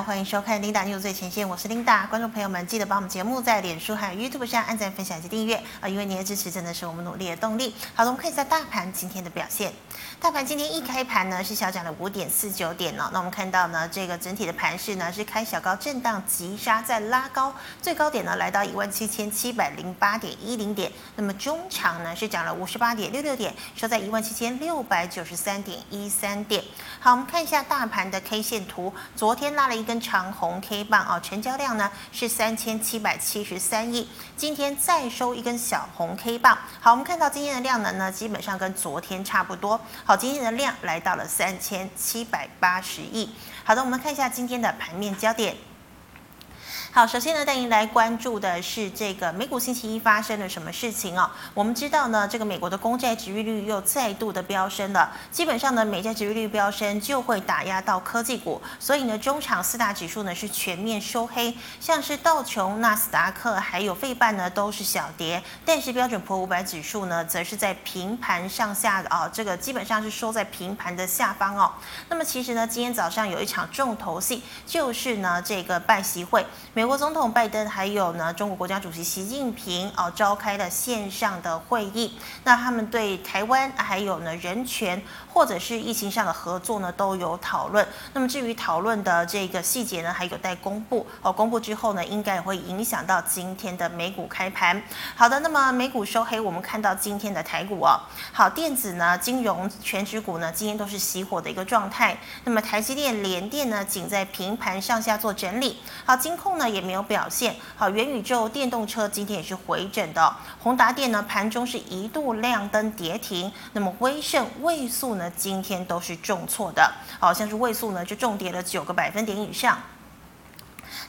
欢迎收看《Linda News 最前线》，我是 Linda。观众朋友们，记得帮我们节目在脸书还有 YouTube 上按赞、分享及订阅啊！因为您的支持真的是我们努力的动力。好的，我们看一下大盘今天的表现。大盘今天一开盘呢是小涨了五点四九点哦。那我们看到呢，这个整体的盘势呢是开小高震荡急杀，再拉高，最高点呢来到一万七千七百零八点一零点。那么中场呢是涨了五十八点六六点，收在一万七千六百九十三点一三点。好，我们看一下大盘的 K 线图，昨天拉了一。一根长红 K 棒啊，成交量呢是三千七百七十三亿，今天再收一根小红 K 棒。好，我们看到今天的量能呢，基本上跟昨天差不多。好，今天的量来到了三千七百八十亿。好的，我们看一下今天的盘面焦点。好，首先呢，带您来关注的是这个美股星期一发生了什么事情哦？我们知道呢，这个美国的公债殖利率又再度的飙升了。基本上呢，美债殖利率飙升就会打压到科技股，所以呢，中场四大指数呢是全面收黑，像是道琼、纳斯达克还有费半呢都是小跌，但是标准普五百指数呢则是在平盘上下的啊，这个基本上是收在平盘的下方哦。那么其实呢，今天早上有一场重头戏，就是呢这个拜习会。美国总统拜登还有呢，中国国家主席习近平哦，召开了线上的会议。那他们对台湾还有呢人权或者是疫情上的合作呢都有讨论。那么至于讨论的这个细节呢，还有待公布哦。公布之后呢，应该也会影响到今天的美股开盘。好的，那么美股收黑，我们看到今天的台股哦，好，电子呢、金融、全指股呢，今天都是熄火的一个状态。那么台积电、联电呢，仅在平盘上下做整理。好，金控呢。也没有表现好，元宇宙电动车今天也是回整的。宏达电呢，盘中是一度亮灯跌停，那么威盛、位素呢，那今天都是重挫的，好像是位数呢就重跌了九个百分点以上。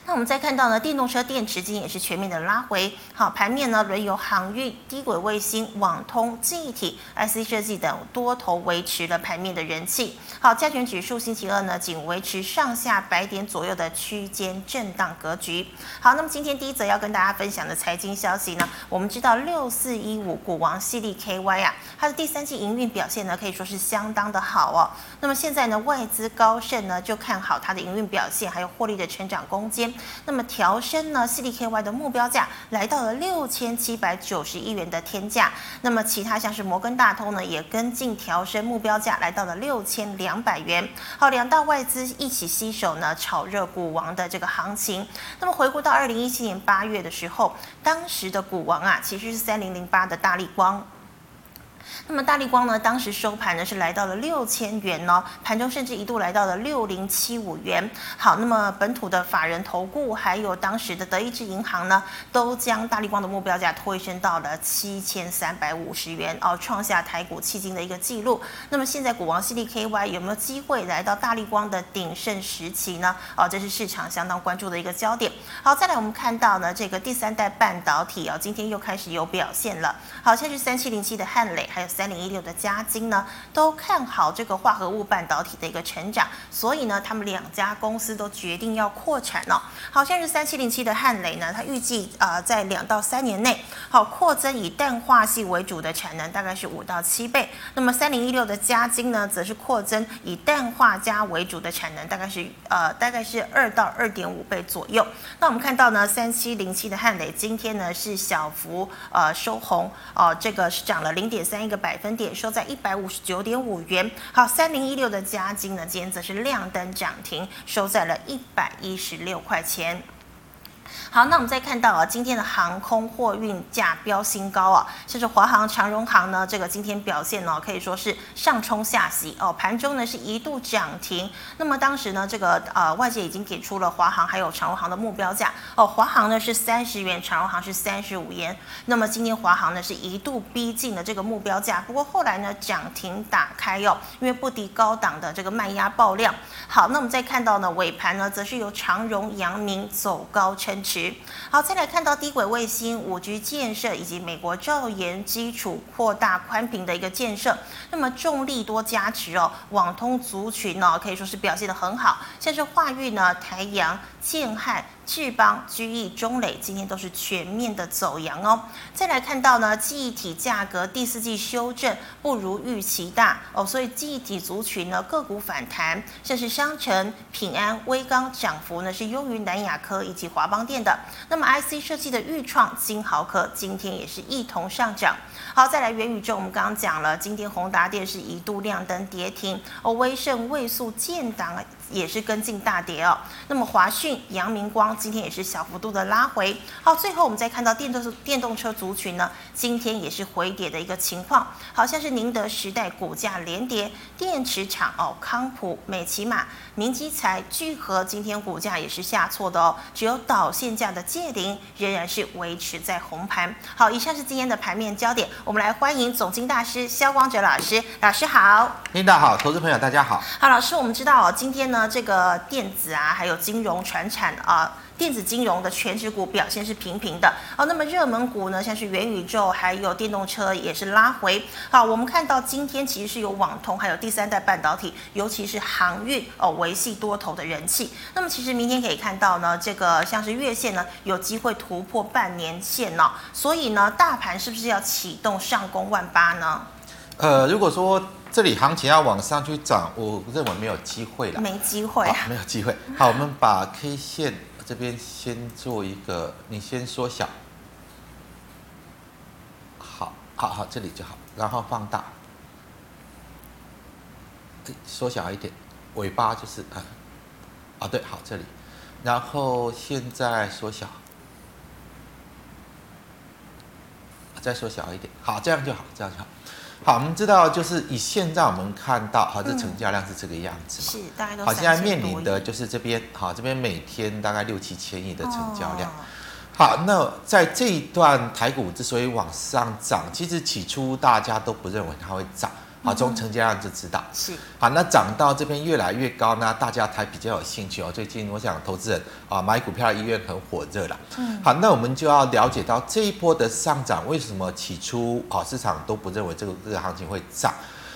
那我们再看到呢，电动车电池今天也是全面的拉回。好，盘面呢轮由航运、低轨卫星、网通、记忆体、IC 设计等多头维持了盘面的人气。好，加权指数星期二呢仅维持上下百点左右的区间震荡格局。好，那么今天第一则要跟大家分享的财经消息呢，我们知道六四一五股王矽力 KY 啊，它的第三季营运表现呢可以说是相当的好哦。那么现在呢外资高盛呢就看好它的营运表现，还有获利的成长空间。那么调升呢，？CDKY 的目标价来到了六千七百九十亿元的天价。那么其他像是摩根大通呢，也跟进调升目标价来到了六千两百元。好，两大外资一起吸手呢，炒热股王的这个行情。那么回顾到二零一七年八月的时候，当时的股王啊，其实是三零零八的大力光。那么大立光呢，当时收盘呢是来到了六千元哦，盘中甚至一度来到了六零七五元。好，那么本土的法人投顾还有当时的德意志银行呢，都将大立光的目标价推升到了七千三百五十元哦，创下台股迄今的一个记录。那么现在股王矽力 KY 有没有机会来到大立光的鼎盛时期呢？哦，这是市场相当关注的一个焦点。好，再来我们看到呢，这个第三代半导体哦，今天又开始有表现了。好，像是三七零七的汉磊还有。三零一六的嘉晶呢，都看好这个化合物半导体的一个成长，所以呢，他们两家公司都决定要扩产哦。好像是三七零七的汉雷呢，它预计啊，在两到三年内，好扩增以氮化系为主的产能，大概是五到七倍。那么三零一六的嘉晶呢，则是扩增以氮化镓为主的产能，大概是呃，大概是二到二点五倍左右。那我们看到呢，三七零七的汉雷今天呢是小幅呃收红哦、呃，这个是涨了零点三一个。百分点收在一百五十九点五元。好，三零一六的加金呢，今天则是亮灯涨停，收在了一百一十六块钱。好，那我们再看到啊，今天的航空货运价飙新高啊，像是华航、长荣航呢，这个今天表现呢可以说是上冲下洗哦，盘中呢是一度涨停。那么当时呢，这个呃外界已经给出了华航还有长荣航的目标价哦，华航呢是三十元，长荣航是三十五元。那么今天华航呢是一度逼近了这个目标价，不过后来呢涨停打开、哦，因为不敌高档的这个卖压爆量。好，那我们再看到呢尾盘呢，则是由长荣、阳明走高撑持。好，再来看到低轨卫星、五 G 建设以及美国兆研基础扩大宽频的一个建设，那么重力多加持哦，网通族群呢可以说是表现得很好，像是华域呢、台阳、建汉、智邦、居易、中磊今天都是全面的走阳哦。再来看到呢，记忆体价格第四季修正不如预期大哦，所以记忆体族群呢个股反弹，像是商成、品安、威刚涨幅呢是优于南亚科以及华邦电的。那么 IC 设计的钰创、晶豪科今天也是一同上涨。好，再来元宇宙，我们刚刚讲了，今天宏达电是一度亮灯跌停哦，威盛、位速、建档也是跟进大跌哦。那么华讯、阳明光今天也是小幅度的拉回。好，最后我们再看到电动电动车族群呢，今天也是回跌的一个情况，好像是宁德时代股价连跌，电池厂哦，康普、美琪玛、明基材、聚合今天股价也是下挫的哦，只有导线价的界零仍然是维持在红盘。好，以上是今天的盘面焦点。我们来欢迎总经大师肖光哲老师，老师好，领导好，投资朋友大家好。好，老师，我们知道哦，今天呢，那这个电子啊，还有金融、传产啊，电子金融的全指股表现是平平的哦。那么热门股呢，像是元宇宙，还有电动车也是拉回。好，我们看到今天其实是有网通，还有第三代半导体，尤其是航运哦，维系多头的人气。那么其实明天可以看到呢，这个像是月线呢，有机会突破半年线哦。所以呢，大盘是不是要启动？上攻万八呢？呃，如果说这里行情要往上去涨，我认为没有机会了。没机会、啊，没有机会。好，我们把 K 线这边先做一个，你先缩小。好，好好，这里就好，然后放大，缩小一点，尾巴就是啊，啊对，好这里，然后现在缩小。再缩小一点，好，这样就好，这样就好。好，我们知道，就是以现在我们看到，好，这成交量是这个样子嘛？是，大概都。好，现在面临的就是这边，好，这边每天大概六七千亿的成交量。好，那在这一段台股之所以往上涨，其实起初大家都不认为它会涨。好，从成交量就知道是好。那涨到这边越来越高呢，大家才比较有兴趣哦。最近我想投资人啊买股票的意愿很火热了。嗯，好，那我们就要了解到这一波的上涨为什么起初啊市场都不认为这个这个行情会涨？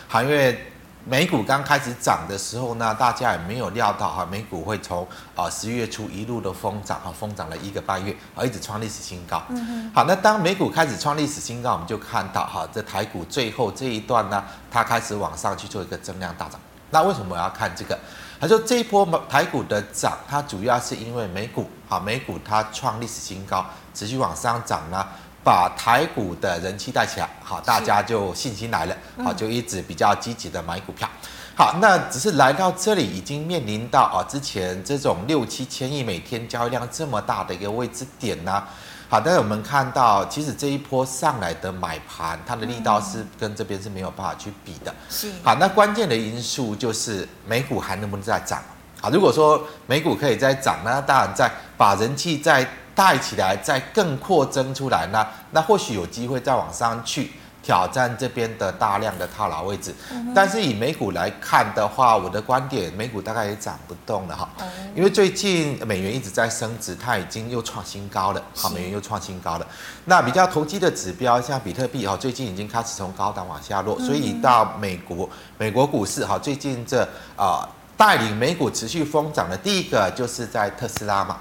好，因为。美股刚开始涨的时候呢，大家也没有料到哈，美股会从啊十一月初一路的疯涨啊，疯涨了一个半月啊，一直创历史新高。嗯。好，那当美股开始创历史新高，我们就看到哈，这台股最后这一段呢，它开始往上去做一个增量大涨。那为什么我要看这个？他说这一波台股的涨，它主要是因为美股啊，美股它创历史新高，持续往上涨呢。把台股的人气带起来，好，大家就信心来了，好，就一直比较积极的买股票。好，那只是来到这里已经面临到啊，之前这种六七千亿每天交易量这么大的一个位置点呢。好，但是我们看到，其实这一波上来的买盘，它的力道是跟这边是没有办法去比的。是。好，那关键的因素就是美股还能不能再涨？好，如果说美股可以再涨，那当然在把人气再。带起来，再更扩增出来呢，那或许有机会再往上去挑战这边的大量的套牢位置。但是以美股来看的话，我的观点，美股大概也涨不动了哈，因为最近美元一直在升值，它已经又创新高了，好，美元又创新高了。那比较投机的指标，像比特币哈，最近已经开始从高档往下落，所以到美国，美国股市哈，最近这啊带领美股持续疯涨的第一个就是在特斯拉嘛。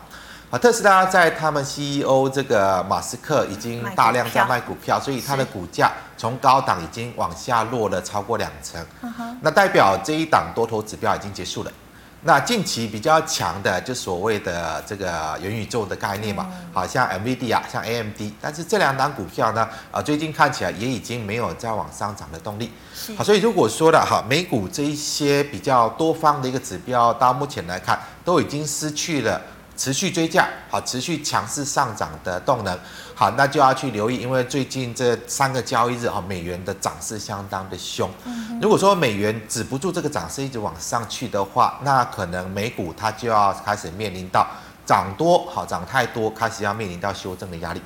啊，特斯拉在他们 CEO 这个马斯克已经大量在卖股票，所以它的股价从高档已经往下落了超过两成。那代表这一档多头指标已经结束了。那近期比较强的就所谓的这个元宇宙的概念嘛，好像 NVIDIA 像 AMD，但是这两档股票呢，啊，最近看起来也已经没有再往上涨的动力。好，所以如果说了哈，美股这一些比较多方的一个指标，到目前来看都已经失去了。持续追价，好，持续强势上涨的动能，好，那就要去留意，因为最近这三个交易日，哈，美元的涨势相当的凶。如果说美元止不住这个涨势，一直往上去的话，那可能美股它就要开始面临到涨多，好，涨太多，开始要面临到修正的压力。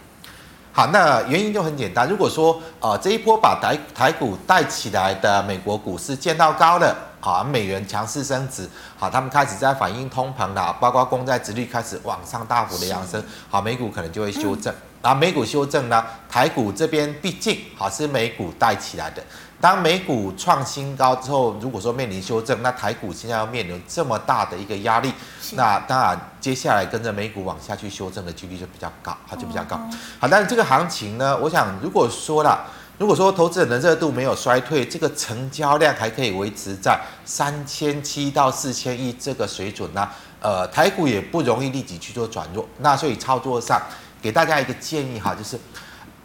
好，那原因就很简单，如果说呃这一波把台台股带起来的美国股市见到高了。好，美元强势升值，好，他们开始在反映通膨了，包括公债殖率开始往上大幅的扬升，好，美股可能就会修正，然后美股修正呢，台股这边毕竟好是美股带起来的，当美股创新高之后，如果说面临修正，那台股现在要面临这么大的一个压力，那当然接下来跟着美股往下去修正的几率就比较高，它就比较高。好，但是这个行情呢，我想如果说了。如果说投资人的热度没有衰退，这个成交量还可以维持在三千七到四千亿这个水准呢，呃，台股也不容易立即去做转弱。那所以操作上给大家一个建议哈，就是，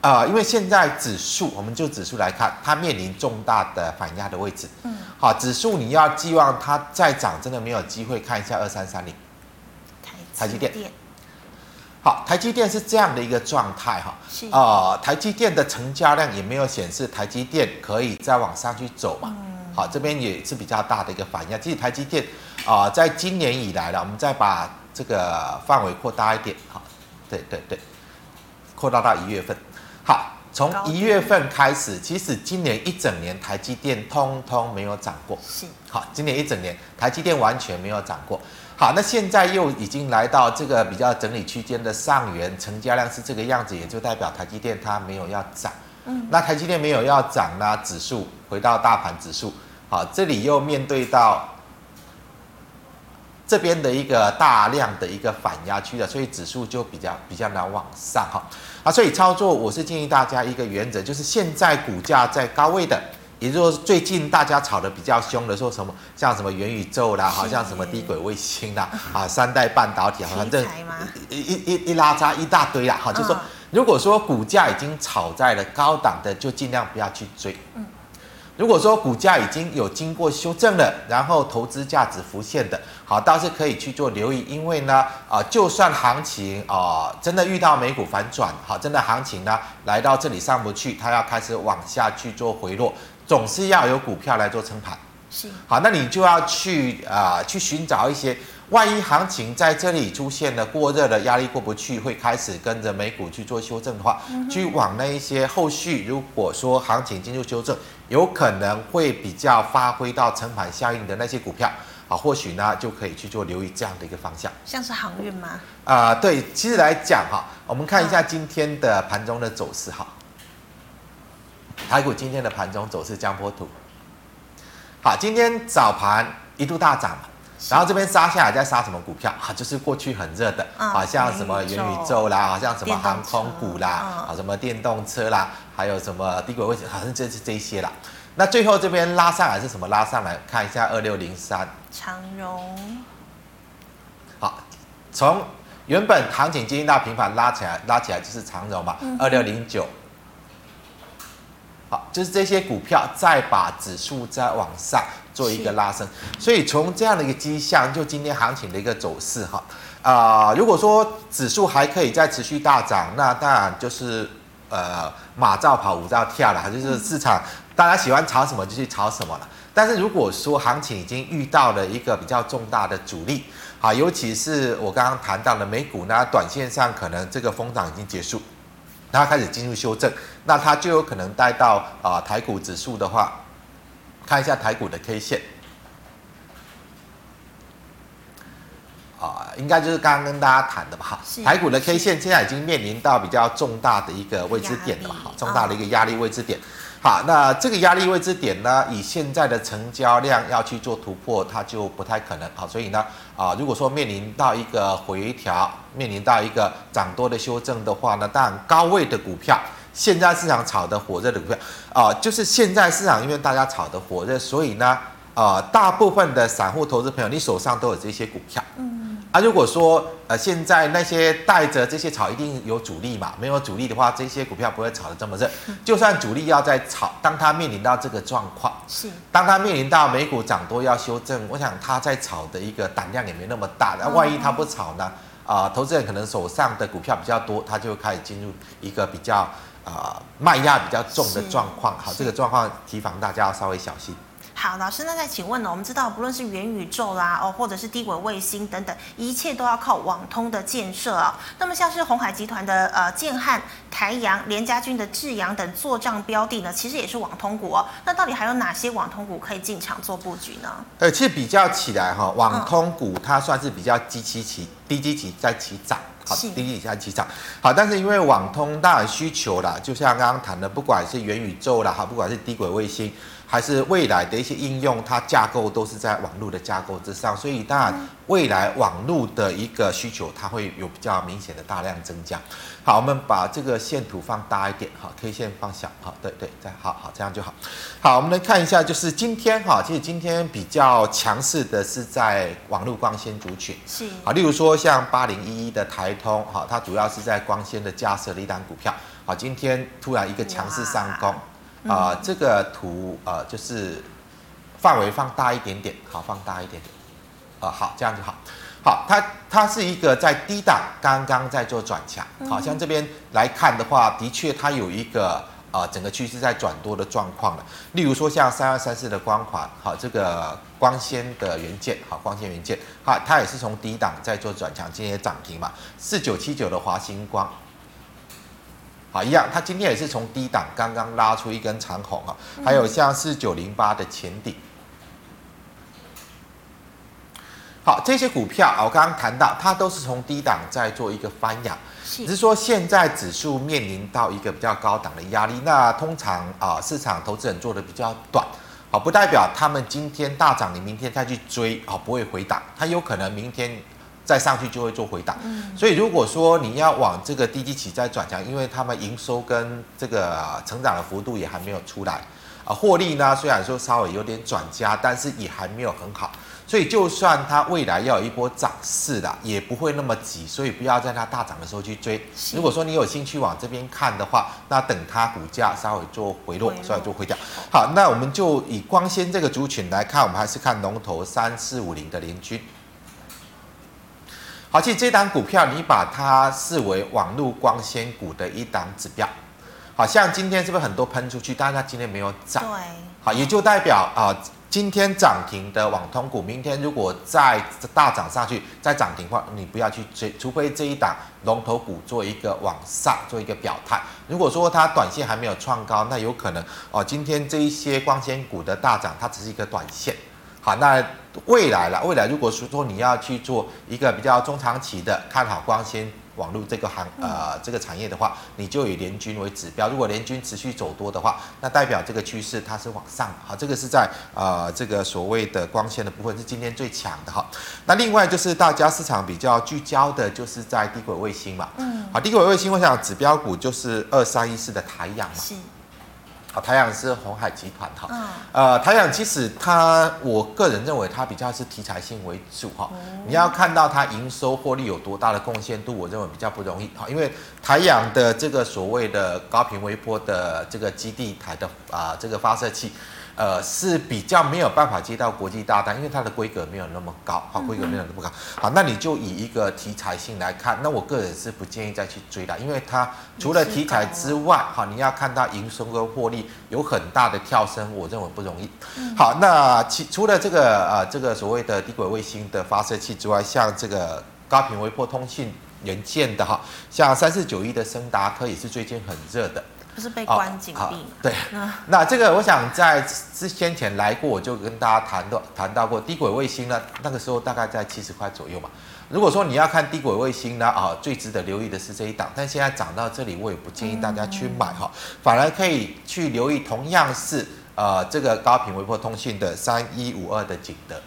呃，因为现在指数，我们就指数来看，它面临重大的反压的位置。嗯。好，指数你要寄望它再涨，真的没有机会。看一下二三三零，台积电。好，台积电是这样的一个状态哈，是啊、呃，台积电的成交量也没有显示台积电可以再往上去走嘛。嗯、好，这边也是比较大的一个反应。其实台积电啊、呃，在今年以来了，我们再把这个范围扩大一点，哈，对对对，扩大到一月份。好，从一月份开始，其实今年一整年台积电通通没有涨过。是，好，今年一整年台积电完全没有涨过。好，那现在又已经来到这个比较整理区间的上缘，成交量是这个样子，也就代表台积电它没有要涨。嗯，那台积电没有要涨，呢指数回到大盘指数，好，这里又面对到这边的一个大量的一个反压区了，所以指数就比较比较难往上哈。啊，所以操作我是建议大家一个原则，就是现在股价在高位的。也就是说，最近大家吵得比较凶的，说什么像什么元宇宙啦，好像什么低轨卫星啦，啊，三代半导体，好像这一一一一拉渣一大堆啦，好，就是说，如果说股价已经炒在了高档的，就尽量不要去追。嗯。如果说股价已经有经过修正了，然后投资价值浮现的，好，倒是可以去做留意，因为呢，啊，就算行情啊真的遇到美股反转，好，真的行情呢来到这里上不去，它要开始往下去做回落。总是要有股票来做撑盘，是好，那你就要去啊、呃，去寻找一些，万一行情在这里出现了过热的压力过不去，会开始跟着美股去做修正的话，嗯、去往那一些后续，如果说行情进入修正，有可能会比较发挥到成盘效应的那些股票，啊，或许呢就可以去做留意这样的一个方向，像是航运吗？啊、呃，对，其实来讲哈，我们看一下今天的盘中的走势哈。台股今天的盘中走势江波图，好，今天早盘一度大涨，然后这边杀下来在杀什么股票？啊，就是过去很热的，好像什么元宇宙啦，好像什么航空股啦，啊，什么电动车啦，还有什么低轨卫星，好像这是这些啦。那最后这边拉上来是什么？拉上来看一下二六零三长荣，好，从原本行情接近到平盘拉起来，拉起来就是长荣嘛，二六零九。好，就是这些股票再把指数再往上做一个拉升，所以从这样的一个迹象，就今天行情的一个走势哈，啊、呃，如果说指数还可以再持续大涨，那当然就是呃马照跑，舞照跳了，就是市场大家喜欢炒什么就去炒什么了。但是如果说行情已经遇到了一个比较重大的阻力，好，尤其是我刚刚谈到的美股呢，短线上可能这个疯涨已经结束。它开始进入修正，那它就有可能带到啊、呃、台股指数的话，看一下台股的 K 线，啊、呃，应该就是刚刚跟大家谈的吧哈，台股的 K 线现在已经面临到比较重大的一个位置点了哈，重大的一个压力位置点。好，那这个压力位置点呢，以现在的成交量要去做突破，它就不太可能。好，所以呢，啊，如果说面临到一个回调，面临到一个涨多的修正的话呢，当然高位的股票，现在市场炒的火热的股票，啊，就是现在市场因为大家炒的火热，所以呢，啊，大部分的散户投资朋友，你手上都有这些股票。啊，如果说呃现在那些带着这些炒，一定有主力嘛？没有主力的话，这些股票不会炒得这么热。就算主力要在炒，当他面临到这个状况，是当他面临到美股涨多要修正，我想他在炒的一个胆量也没那么大。那万一他不炒呢？啊、呃，投资人可能手上的股票比较多，他就开始进入一个比较啊、呃、卖压比较重的状况。好，这个状况提防大家要稍微小心。好，老师，那再请问呢？我们知道，不论是元宇宙啦，哦，或者是低轨卫星等等，一切都要靠网通的建设啊。那么，像是鸿海集团的呃建汉、台阳、联家军的智阳等作帐标的呢，其实也是网通股哦。那到底还有哪些网通股可以进场做布局呢？呃，其实比较起来哈，网通股它算是比较低基期、低基期在起涨。好，低基期和起涨，好，但是因为网通当然需求啦，就像刚刚谈的，不管是元宇宙啦，哈，不管是低轨卫星。还是未来的一些应用，它架构都是在网络的架构之上，所以当然未来网络的一个需求，它会有比较明显的大量增加。好，我们把这个线图放大一点，好，K 线放小，好，对对，这样好好这样就好。好，我们来看一下，就是今天哈，其实今天比较强势的是在网络光纤族群，是啊，例如说像八零一一的台通，哈，它主要是在光纤的架设的一档股票，好，今天突然一个强势上攻。啊、呃，这个图呃，就是范围放大一点点，好，放大一点点，啊、呃，好，这样就好，好，它它是一个在低档刚刚在做转强，好像这边来看的话，的确它有一个啊、呃，整个趋势在转多的状况了。例如说像三二三四的光环，好，这个光纤的元件，好，光纤元件，好，它也是从低档在做转强，今天也涨停嘛。四九七九的华星光。啊，一样，它今天也是从低档刚刚拉出一根长红啊，还有像四九零八的前顶，好，这些股票啊，我刚刚谈到，它都是从低档在做一个翻扬，只是说现在指数面临到一个比较高档的压力，那通常啊，市场投资人做的比较短，好，不代表他们今天大涨，你明天再去追啊，不会回档，它有可能明天。再上去就会做回档，所以如果说你要往这个低基期再转强，因为他们营收跟这个成长的幅度也还没有出来啊，获利呢虽然说稍微有点转加，但是也还没有很好，所以就算它未来要有一波涨势的，也不会那么急，所以不要在它大涨的时候去追。如果说你有兴趣往这边看的话，那等它股价稍微做回落，稍微做回调。好，那我们就以光纤这个族群来看，我们还是看龙头三四五零的联钧。好，其实这档股票你把它视为网络光纤股的一档指标，好像今天是不是很多喷出去？但是它今天没有涨，对，好，也就代表啊，今天涨停的网通股，明天如果再大涨上去，再涨停的话，你不要去追，除非这一档龙头股做一个往上做一个表态。如果说它短线还没有创高，那有可能哦，今天这一些光纤股的大涨，它只是一个短线。好，那未来了，未来如果是说你要去做一个比较中长期的看好光纤网络这个行呃这个产业的话，你就以联军为指标。如果联军持续走多的话，那代表这个趋势它是往上。好，这个是在呃这个所谓的光纤的部分是今天最强的哈。那另外就是大家市场比较聚焦的，就是在低轨卫星嘛。嗯。好，低轨卫星，我想指标股就是二三一四的台阳嘛。是。台阳是红海集团哈，呃，台阳其实它，我个人认为它比较是题材性为主哈。你要看到它营收获利有多大的贡献度，我认为比较不容易哈，因为台阳的这个所谓的高频微波的这个基地台的啊这个发射器。呃，是比较没有办法接到国际大单，因为它的规格没有那么高，好，规格没有那么高，好，那你就以一个题材性来看，那我个人是不建议再去追的，因为它除了题材之外，好，你要看到营收跟获利有很大的跳升，我认为不容易。好，那其除了这个呃这个所谓的低轨卫星的发射器之外，像这个高频微波通信元件的哈，像三四九一的升达科也是最近很热的。不是被关禁闭、哦、对，那这个我想在之先前来过，我就跟大家谈到谈到过低轨卫星呢，那个时候大概在七十块左右嘛。如果说你要看低轨卫星呢，啊，最值得留意的是这一档，但现在涨到这里，我也不建议大家去买哈，反而可以去留意同样是呃这个高频微波通信的三一五二的景德。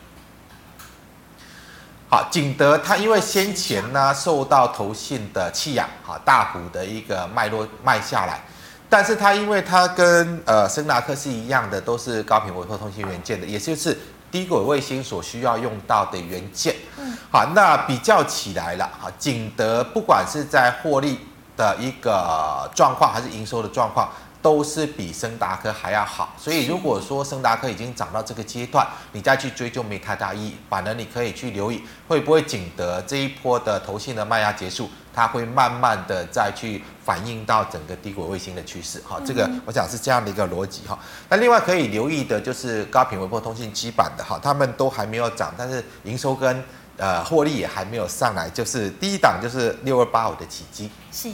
好，景德它因为先前呢受到投信的弃养，哈，大幅的一个脉络卖下来。但是它因为它跟呃森达克是一样的，都是高频微波通信元件的，也就是低轨卫星所需要用到的元件。嗯，好，那比较起来了哈，景德不管是在获利的一个状况，还是营收的状况。都是比森达科还要好，所以如果说森达科已经涨到这个阶段，你再去追就没太大意义。反而你可以去留意，会不会景德这一波的投信的卖压结束，它会慢慢的再去反映到整个低轨卫星的趋势。哈，这个我想是这样的一个逻辑哈。那另外可以留意的就是高频微波通信基板的哈，他们都还没有涨，但是营收跟呃获利也还没有上来，就是第一档就是六二八五的起基。是。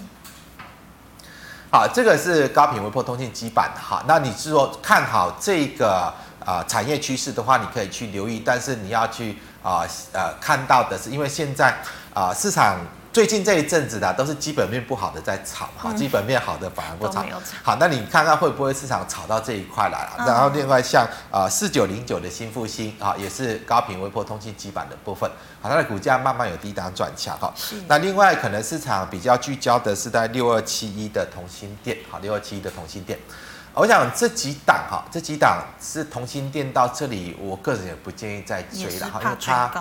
好，这个是高频微波通信基板哈。那你是说看好这个啊、产业趋势的话，你可以去留意，但是你要去啊呃，看到的是，因为现在啊、市场最近这一阵子的都是基本面不好的在炒哈，嗯、基本面好的反而不炒。炒好，那你看看会不会市场炒到这一块来了？嗯、然后另外像啊四九零九的新复兴啊，也是高频微波通信基板的部分，好，它的股价慢慢有低档转强哈。那另外可能市场比较聚焦的是在六二七一的同心电，好，六二七一的同心电。我想这几档哈，这几档是同心电到这里，我个人也不建议再追了哈，因为它。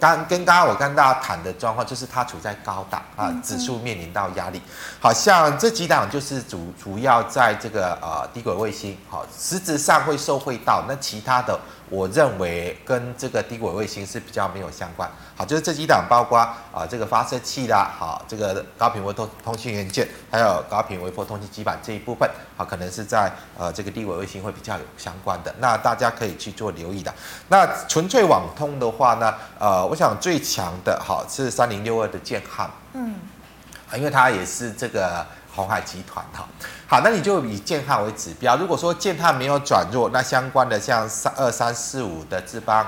刚跟刚刚我跟大家谈的状况，就是它处在高档啊，指数面临到压力。好像这几档就是主主要在这个呃低轨卫星，好，实质上会受惠到。那其他的，我认为跟这个低轨卫星是比较没有相关。好，就是这几档，包括啊、这个发射器啦，好，这个高频微波通信元件，还有高频微波通信基板这一部分，好，可能是在呃这个低轨卫星会比较有相关的。那大家可以去做留意的。那纯粹网通的话呢，呃。我想最强的哈是三零六二的建汉，嗯，因为它也是这个鸿海集团哈。好，那你就以建汉为指标。如果说建汉没有转弱，那相关的像三二三四五的智邦，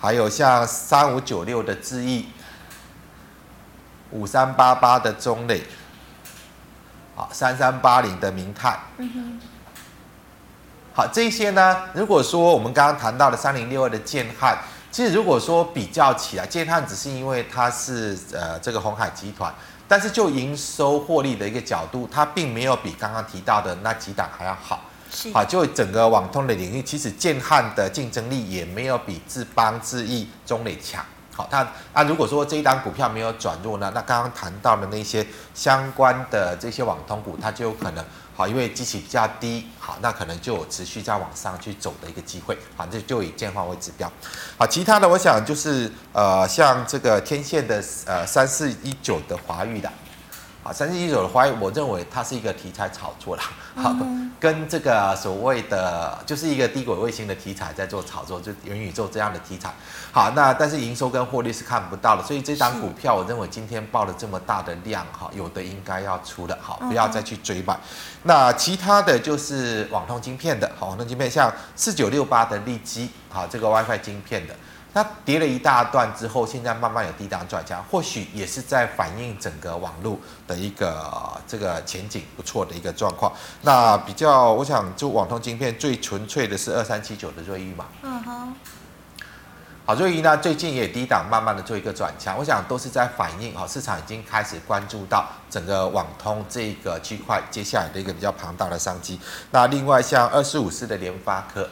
还有像三五九六的智易，五三八八的中磊，好，三三八零的明泰，嗯哼，好，这些呢，如果说我们刚刚谈到的三零六二的建汉。其实如果说比较起来，建汉只是因为它是呃这个鸿海集团，但是就营收获利的一个角度，它并没有比刚刚提到的那几档还要好。是。好，就整个网通的领域，其实建汉的竞争力也没有比智邦、智易、中磊强。好，它啊如果说这一档股票没有转弱呢，那刚刚谈到的那些相关的这些网通股，它就有可能。好，因为机器比较低，好，那可能就有持续在往上去走的一个机会，好，这就以建汉为指标。好，其他的我想就是呃，像这个天线的呃三四一九的华裕的。啊，三四一九的华裕，我认为它是一个题材炒作啦，好，跟这个所谓的就是一个低轨卫星的题材在做炒作，就元宇宙这样的题材。好，那但是营收跟获利是看不到的，所以这张股票我认为今天爆了这么大的量，哈，有的应该要出的，好，不要再去追买。那其他的就是网通晶片的，好，网通晶片像四九六八的利基，好，这个 WiFi 晶片的。它跌了一大段之后，现在慢慢有低档转强，或许也是在反映整个网络的一个这个前景不错的一个状况。那比较，我想就网通晶片最纯粹的是二三七九的瑞昱嘛。嗯哼。好，瑞昱呢最近也低档慢慢的做一个转强，我想都是在反映哈市场已经开始关注到整个网通这个区块接下来的一个比较庞大的商机。那另外像二四五四的联发科，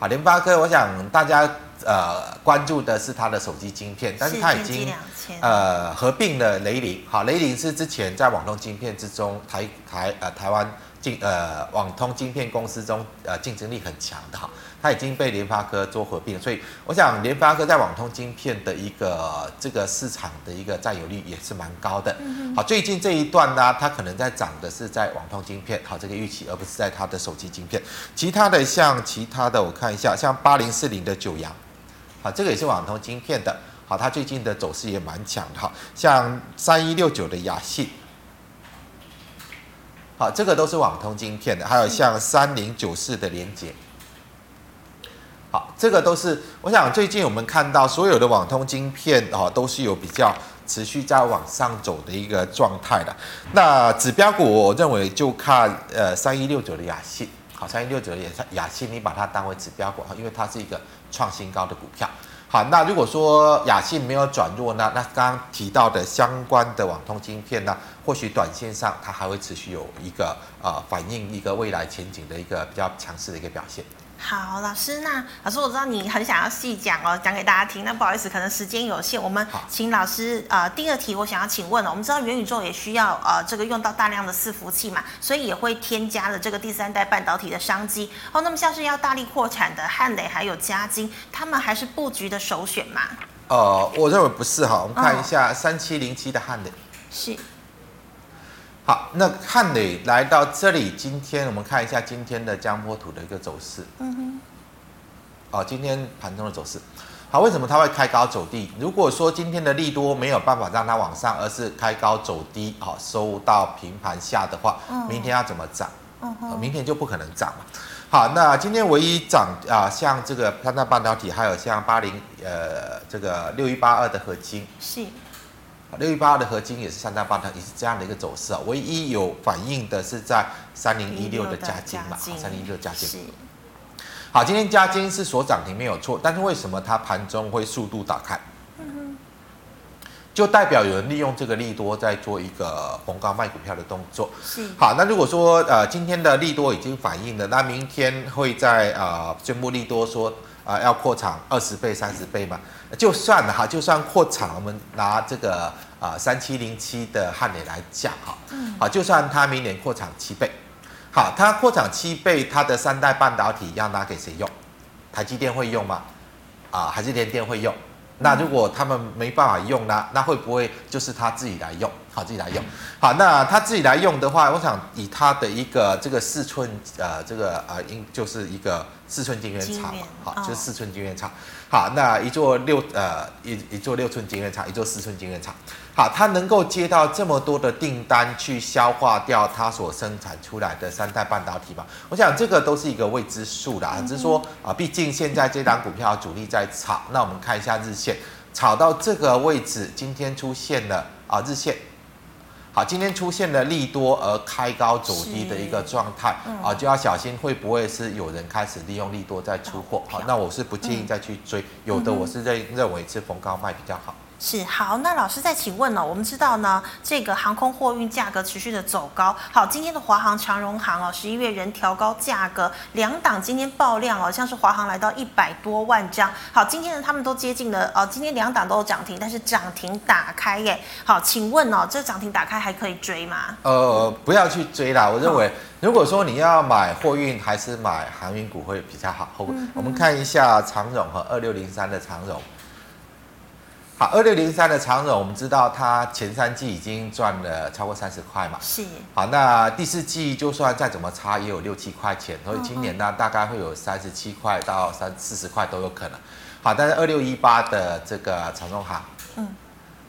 好，联发科我想大家。呃，关注的是它的手机晶片，但是它已经呃合并了雷凌。好，雷凌是之前在网通晶片之中台台呃台湾竞呃网通晶片公司中呃竞争力很强的哈，它已经被联发科做合并，所以我想联发科在网通晶片的一个这个市场的一个占有率也是蛮高的。好，最近这一段呢，它可能在涨的是在网通晶片，好这个预期，而不是在它的手机晶片。其他的像其他的，我看一下，像八零四零的九阳。好，这个也是网通晶片的，好，它最近的走势也蛮强的，哈，像三一六九的亚信，好，这个都是网通晶片的，还有像三零九四的联杰，好，这个都是，我想最近我们看到所有的网通晶片哦，都是有比较持续在往上走的一个状态的。那指标股，我认为就看呃三一六九的亚信，好，三一六九的亚信，你把它当为指标股哈，因为它是一个。创新高的股票，好，那如果说亚信没有转弱呢，那刚刚提到的相关的网通晶片呢，或许短线上它还会持续有一个呃反映一个未来前景的一个比较强势的一个表现。好，老师，那老师，我知道你很想要细讲哦，讲给大家听。那不好意思，可能时间有限，我们请老师呃，第二题我想要请问了。我们知道元宇宙也需要呃这个用到大量的伺服器嘛，所以也会添加了这个第三代半导体的商机哦。那么像是要大力扩产的汉磊还有嘉金，他们还是布局的首选吗？呃，我认为不是哈。我们看一下三七零七的汉磊，是。好，那汉磊来到这里，今天我们看一下今天的江波图的一个走势。嗯哼。哦，今天盘中的走势。好，为什么它会开高走低？如果说今天的利多没有办法让它往上，而是开高走低，好，收到平盘下的话，明天要怎么涨？嗯哼。明天就不可能涨嘛。好，那今天唯一涨啊，像这个三大半导体，还有像八零呃这个六一八二的合金。是。六一八的合金也是三大半导体，也是这样的一个走势啊。唯一有反应的是在三零一六的加金嘛，三零一六加金。好，今天加金是所涨停没有错，但是为什么它盘中会速度打开？就代表有人利用这个利多在做一个逢高卖股票的动作。是。好，那如果说呃今天的利多已经反映了，那明天会在呃宣布利多说啊、呃、要扩产二十倍、三十倍嘛？就算了哈，就算扩产，我们拿这个啊三七零七的汉磊来讲哈，嗯，好，就算它明年扩产七倍，好，它扩产七倍，它的三代半导体要拿给谁用？台积电会用吗？啊，还是联电会用？那如果他们没办法用呢？那会不会就是他自己来用？好，自己来用。好，那他自己来用的话，我想以他的一个这个四寸呃，这个呃，应就是一个四寸晶圆厂嘛，好，就是四寸晶圆厂。好，那一座六呃一一座六寸晶圆厂，一座四寸晶圆厂。好，它能够接到这么多的订单去消化掉它所生产出来的三代半导体吧？我想这个都是一个未知数啦，只是说啊，毕竟现在这档股票主力在炒，那我们看一下日线，炒到这个位置，今天出现了啊日线，好，今天出现了利多而开高走低的一个状态啊，就要小心会不会是有人开始利用利多在出货？好，那我是不建议再去追，有的我是认认为是逢高卖比较好。是好，那老师再请问呢、哦？我们知道呢，这个航空货运价格持续的走高。好，今天的华航、长荣航哦，十一月仍调高价格，两档今天爆量哦，像是华航来到一百多万张。好，今天呢，他们都接近了哦，今天两档都有涨停，但是涨停打开耶。好，请问哦，这涨停打开还可以追吗？呃，不要去追啦。我认为，如果说你要买货运，还是买航运股会比较好。嗯、我们看一下长荣和二六零三的长荣。好，二六零三的长荣，我们知道它前三季已经赚了超过三十块嘛。是。好，那第四季就算再怎么差，也有六七块钱，所以今年呢，大概会有三十七块到三四十块都有可能。好，但是二六一八的这个长荣行，嗯。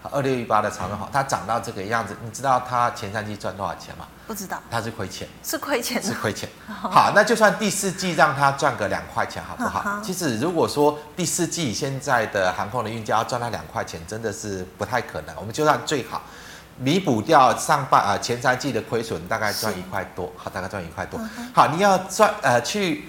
二六一八的长荣好，它涨到这个样子，你知道它前三季赚多少钱吗？不知道。它是亏钱。是亏钱。是亏钱。好，那就算第四季让它赚个两块钱，好不好？其实如果说第四季现在的航空的运价要赚到两块钱，真的是不太可能。我们就算最好弥补掉上半啊前三季的亏损，大概赚一块多，好，大概赚一块多。好，你要赚呃去。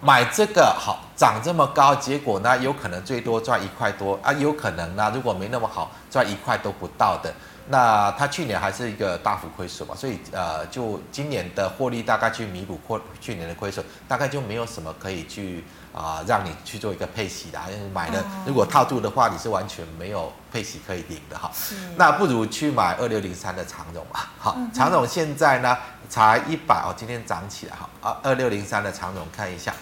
买这个好涨这么高，结果呢有可能最多赚一块多啊，有可能呢如果没那么好赚一块都不到的，那它去年还是一个大幅亏损嘛，所以呃就今年的获利大概去弥补过去年的亏损，大概就没有什么可以去啊、呃、让你去做一个配息的，因为买了如果套住的话，你是完全没有配息可以领的哈，那不如去买二六零三的长荣嘛，好，长荣现在呢才一百哦，今天涨起来哈二，二六零三的长荣看一下。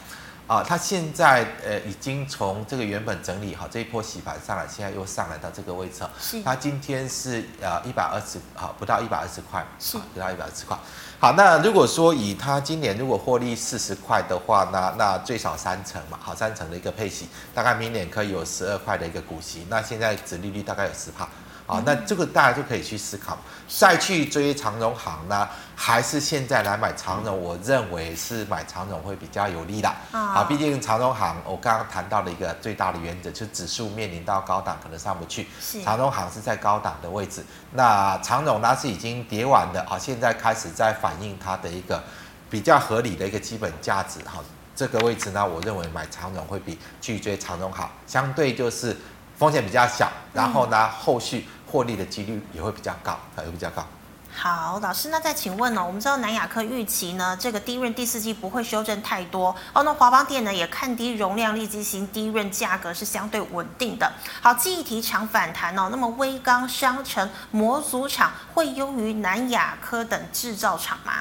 啊，它现在呃已经从这个原本整理好这一波洗盘上来，现在又上来到这个位置。是。它今天是呃一百二十，好不到一百二十块，是不到一百二十块。好，那如果说以它今年如果获利四十块的话，那那最少三成嘛，好三成的一个配息，大概明年可以有十二块的一个股息。那现在殖利率大概有十趴。好，那这个大家就可以去思考，再去追长荣行呢，还是现在来买长荣？我认为是买长荣会比较有利的。啊，毕竟长荣行，我刚刚谈到了一个最大的原则，就是指数面临到高档可能上不去。长荣行是在高档的位置，那长荣呢是已经跌完的啊，现在开始在反映它的一个比较合理的一个基本价值。哈，这个位置呢，我认为买长荣会比去追长荣好，相对就是。风险比较小，然后呢，后续获利的几率也会比较高，还会比较高。好，老师，那再请问呢？我们知道南亚科预期呢，这个低润第四季不会修正太多哦。那华邦电呢也看低容量立积型低润价格是相对稳定的。好，记忆体厂反弹哦，那么微刚、商城模组厂会优于南亚科等制造厂吗？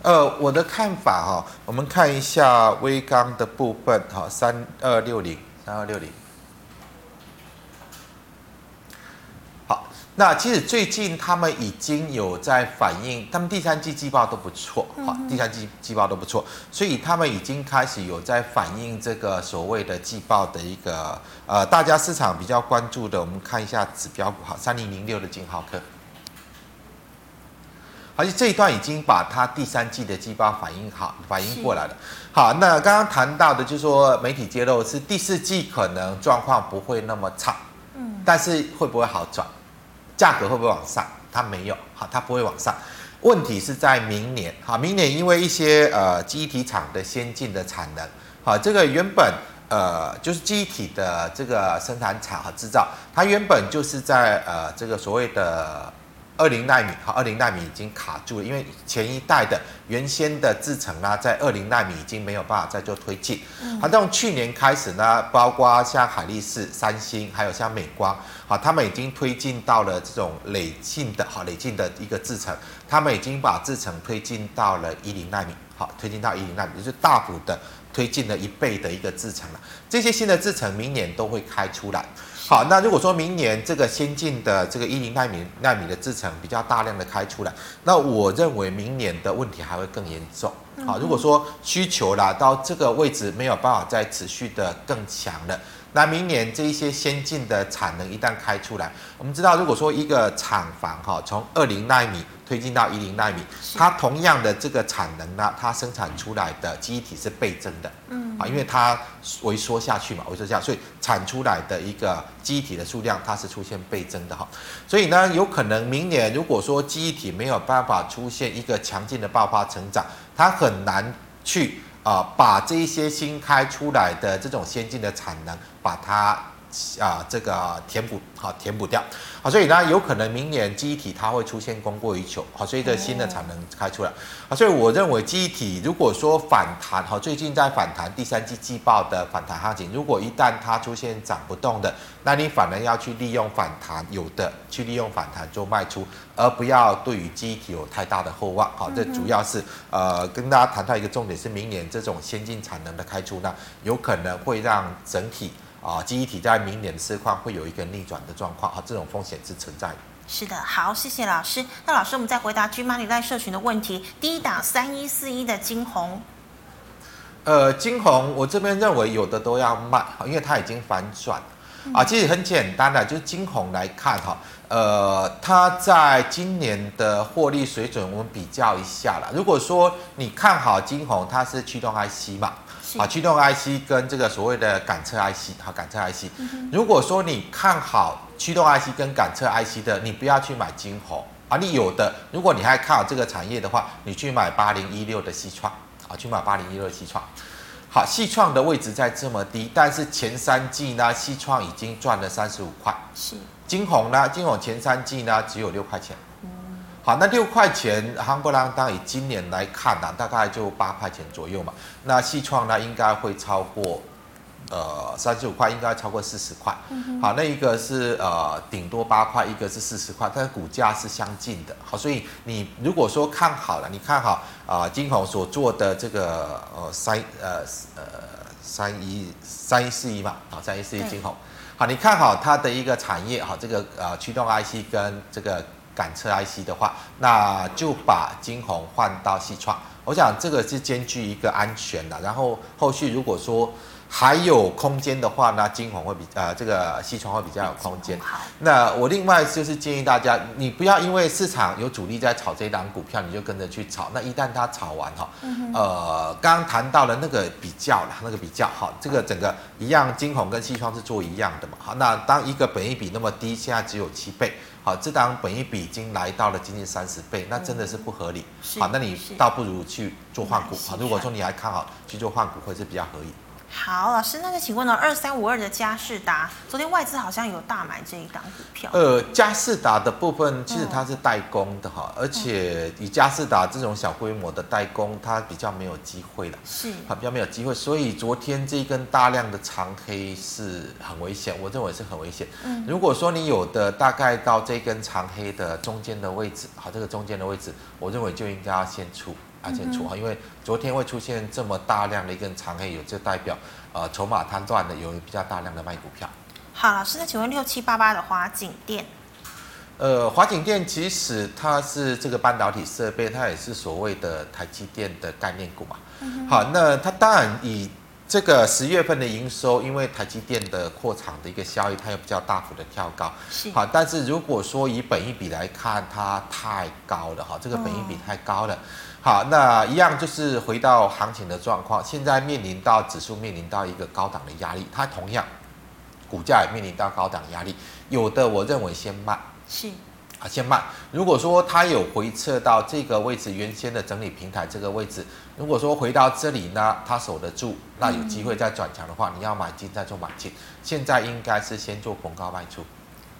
呃，我的看法哈，我们看一下微刚的部分哈，三二六零，三二六零。那其实最近他们已经有在反映，他们第三季季报都不错，好，第三季季报都不错，所以他们已经开始有在反映这个所谓的季报的一个呃，大家市场比较关注的，我们看一下指标股哈，三零零六的金浩克，而且这一段已经把它第三季的季报反映好，反映过来了。好，那刚刚谈到的就是说媒体揭露是第四季可能状况不会那么差，嗯，但是会不会好转？价格会不会往上？它没有，好，它不会往上。问题是在明年，好，明年因为一些呃机体厂的先进的产能，好，这个原本呃就是机体的这个生产厂和制造，它原本就是在呃这个所谓的。二零纳米，好，二零纳米已经卡住了，因为前一代的原先的制程呢，在二零纳米已经没有办法再做推进。好，从去年开始呢，包括像海力士、三星，还有像美光，好，他们已经推进到了这种累进的，好，累进的一个制程，他们已经把制程推进到了一零纳米，好，推进到一零纳米，就是大幅的推进了一倍的一个制程了。这些新的制程明年都会开出来。好，那如果说明年这个先进的这个一零纳米纳米的制程比较大量的开出来，那我认为明年的问题还会更严重。好，如果说需求啦到这个位置没有办法再持续的更强了。那明年这一些先进的产能一旦开出来，我们知道，如果说一个厂房哈，从二零纳米推进到一零纳米，它同样的这个产能呢，它生产出来的记忆体是倍增的，嗯，啊，因为它萎缩下去嘛，萎缩下，所以产出来的一个记忆体的数量它是出现倍增的哈，所以呢，有可能明年如果说记忆体没有办法出现一个强劲的爆发成长，它很难去。啊、把这些新开出来的这种先进的产能，把它啊、这个填补好，填补掉。好，所以呢，有可能明年记忆体它会出现供过于求，好，所以这新的产能开出来，好，所以我认为记忆体如果说反弹，好，最近在反弹第三季季报的反弹行情，如果一旦它出现涨不动的，那你反而要去利用反弹，有的去利用反弹做卖出，而不要对于记忆体有太大的厚望，好，这主要是呃跟大家谈到一个重点是明年这种先进产能的开出，那有可能会让整体。啊，记忆体在明年的市况会有一个逆转的状况，啊，这种风险是存在的。是的，好，谢谢老师。那老师，我们再回答 GMoney 赖社群的问题。第一档三一四一的金红，呃，金红，我这边认为有的都要卖，因为它已经反转。啊，其实很简单的，就是金红来看哈，呃，它在今年的获利水准，我们比较一下啦。如果说你看好金红，它是驱动 IC 嘛。啊，驱动 IC 跟这个所谓的感测 IC，好，感测 IC。如果说你看好驱动 IC 跟感测 IC 的，你不要去买晶宏啊。你有的，如果你还看好这个产业的话，你去买八零一六的西创，啊，去买八零一六的矽创。好，西创的位置在这么低，但是前三季呢，西创已经赚了三十五块。是。晶宏呢，晶宏前三季呢只有六块钱。好，那六块钱，夯不啷当，以今年来看呢、啊，大概就八块钱左右嘛。那矽创呢，应该会超过，呃，三十五块，应该超过四十块。好，那一个是呃顶多八块，一个是四十块，它的股价是相近的。好，所以你如果说看好了，你看好啊，金宏所做的这个呃三呃呃三一三一四一嘛，好，三一四一金宏。好，你看好它的一个产业，好，这个呃驱动 IC 跟这个。赶车 IC 的话，那就把金红换到西创，我想这个是兼具一个安全的。然后后续如果说还有空间的话，那晶宏会比呃这个西创会比较有空间。好，那我另外就是建议大家，你不要因为市场有主力在炒这一档股票，你就跟着去炒。那一旦它炒完哈，呃，刚刚谈到了那个比较了，那个比较好，这个整个一样，金红跟西窗是做一样的嘛。好，那当一个本益比那么低，现在只有七倍。好，这档本益比已经来到了接近三十倍，那真的是不合理。好，那你倒不如去做换股。好，如果说你还看好去做换股，会是比较合理。好，老师，那就请问呢，二三五二的嘉士达，昨天外资好像有大买这一档股票。呃，嘉士达的部分其实它是代工的哈，而且以嘉士达这种小规模的代工，它比较没有机会了。是，它比较没有机会，所以昨天这一根大量的长黑是很危险，我认为是很危险。嗯，如果说你有的大概到这根长黑的中间的位置，好，这个中间的位置，我认为就应该要先出。啊，先出哈，因为昨天会出现这么大量的一根长黑，有就代表呃筹码摊断的，有比较大量的卖股票。好，老师，那请问六七八八的华景店？呃，华景电其实它是这个半导体设备，它也是所谓的台积电的概念股嘛。嗯、好，那它当然以这个十月份的营收，因为台积电的扩厂的一个效益，它有比较大幅的跳高。是。好，但是如果说以本益比来看，它太高了哈，这个本益比太高了。嗯好，那一样就是回到行情的状况，现在面临到指数面临到一个高档的压力，它同样股价也面临到高档压力，有的我认为先卖，是啊，先卖。如果说它有回撤到这个位置，原先的整理平台这个位置，如果说回到这里呢，它守得住，那有机会再转强的话，你要买进再做买进。现在应该是先做逢高卖出。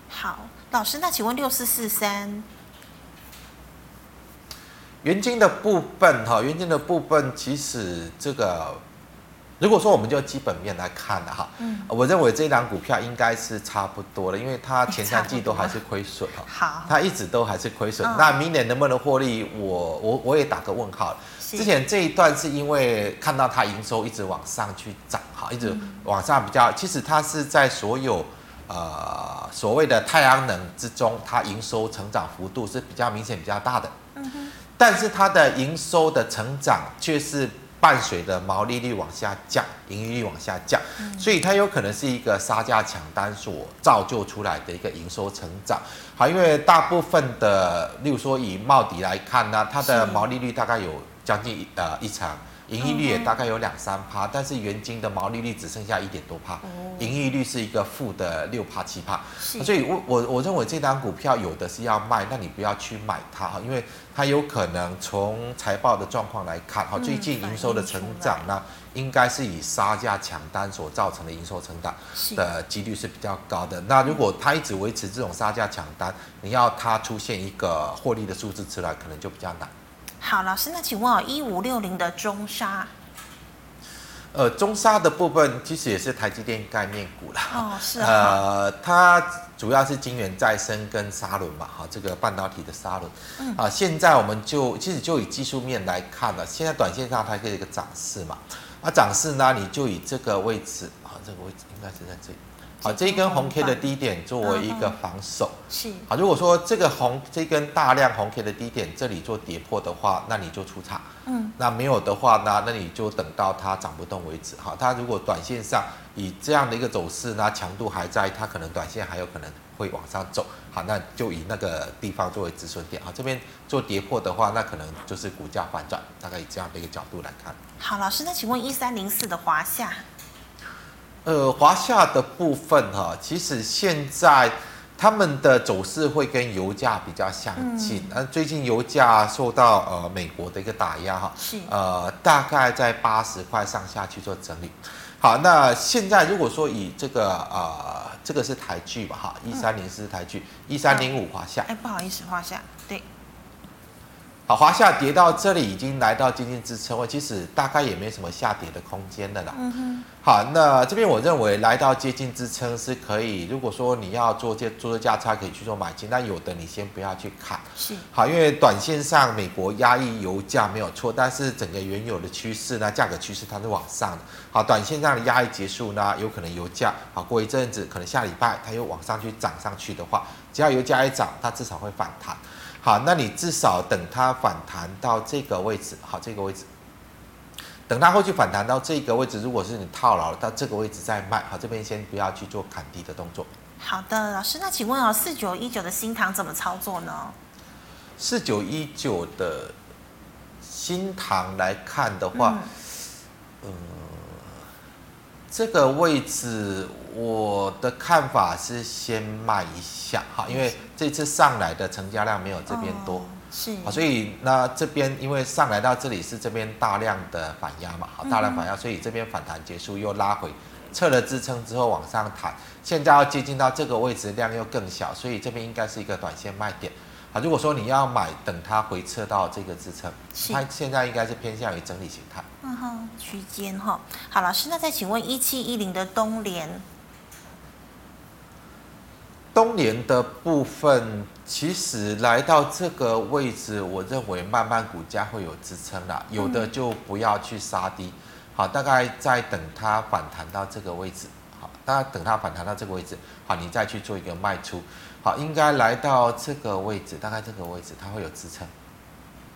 好，老师，那请问六四四三。元晶的部分哈，原金的部分其实这个，如果说我们就基本面来看的哈，嗯，我认为这档股票应该是差不多了，因为它前三季都还是亏损哈，好，它一直都还是亏损，那明年能不能获利，我我我也打个问号。之前这一段是因为看到它营收一直往上去涨哈，一直往上比较，其实它是在所有呃所谓的太阳能之中，它营收成长幅度是比较明显比较大的，嗯哼。但是它的营收的成长却是伴随着毛利率往下降，盈利率往下降，所以它有可能是一个杀价抢单所造就出来的一个营收成长。好，因为大部分的，例如说以茂迪来看呢，它的毛利率大概有将近呃一成。盈利率也大概有两三趴，但是元金的毛利率只剩下一点多趴，盈利率是一个负的六趴七趴，所以我我我认为这档股票有的是要卖，那你不要去买它哈，因为它有可能从财报的状况来看哈，最近营收的成长呢，应该是以杀价抢单所造成的营收成长的几率是比较高的。那如果它一直维持这种杀价抢单，你要它出现一个获利的数字出来，可能就比较难。好，老师，那请问哦，一五六零的中砂，呃，中砂的部分其实也是台积电概念股啦。哦，是啊。呃，它主要是晶圆再生跟砂轮嘛，哈，这个半导体的砂轮。嗯。啊，现在我们就其实就以技术面来看了，现在短线上它是一个涨势嘛，啊，涨势呢，你就以这个位置，啊，这个位置应该是在这里。好，这一根红 K 的低点作为一个防守，是。好，如果说这个红这根大量红 K 的低点这里做跌破的话，那你就出场。嗯。那没有的话呢，那你就等到它涨不动为止。好，它如果短线上以这样的一个走势，那强度还在，它可能短线还有可能会往上走。好，那就以那个地方作为止损点。好，这边做跌破的话，那可能就是股价反转。大概以这样的一个角度来看。好，老师，那请问一三零四的华夏。呃，华夏的部分哈，其实现在他们的走势会跟油价比较相近。嗯，最近油价受到呃美国的一个打压哈，是呃大概在八十块上下去做整理。好，那现在如果说以这个呃这个是台剧吧哈，一三零四台剧，一三零五华夏。哎，不好意思，华夏对。好，华夏跌到这里已经来到接近支撑位，其实大概也没什么下跌的空间的啦。嗯哼。好，那这边我认为来到接近支撑是可以。如果说你要做这做这价差，可以去做买进。但有的你先不要去看。是。好，因为短线上美国压抑油价没有错，但是整个原有的趋势呢，价格趋势它是往上的。好，短线上的压抑结束呢，有可能油价好过一阵子，可能下礼拜它又往上去涨上去的话，只要油价一涨，它至少会反弹。好，那你至少等它反弹到这个位置，好，这个位置，等它后续反弹到这个位置，如果是你套牢了，到这个位置再卖，好，这边先不要去做砍低的动作。好的，老师，那请问哦，四九一九的新塘怎么操作呢？四九一九的新塘来看的话，嗯。呃这个位置，我的看法是先卖一下哈，因为这次上来的成交量没有这边多，哦、是。啊，所以那这边因为上来到这里是这边大量的反压嘛，好，大量反压，所以这边反弹结束又拉回，测了支撑之后往上弹，现在要接近到这个位置量又更小，所以这边应该是一个短线卖点。好，如果说你要买，等它回撤到这个支撑，它现在应该是偏向于整理形态。嗯哼，区间哈。好，老师，那再请问一七一零的东联，东联的部分其实来到这个位置，我认为慢慢股价会有支撑啦，有的就不要去杀低。好，大概在等它反弹到这个位置，好，大概等它反弹到这个位置，好，你再去做一个卖出。好，应该来到这个位置，大概这个位置它会有支撑，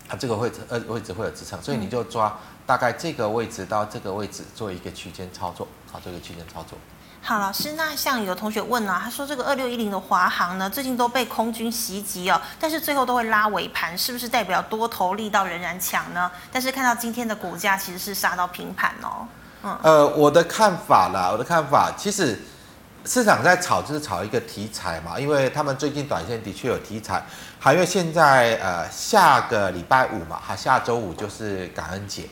啊，这个位置呃位置会有支撑，所以你就抓大概这个位置到这个位置做一个区间操作，好，做一个区间操作。好，老师，那像有同学问呢、啊，他说这个二六一零的华航呢，最近都被空军袭击哦，但是最后都会拉尾盘，是不是代表多头力道仍然强呢？但是看到今天的股价其实是杀到平盘哦。嗯，呃，我的看法啦，我的看法其实。市场在炒就是炒一个题材嘛，因为他们最近短线的确有题材，还因为现在呃下个礼拜五嘛，哈，下周五就是感恩节。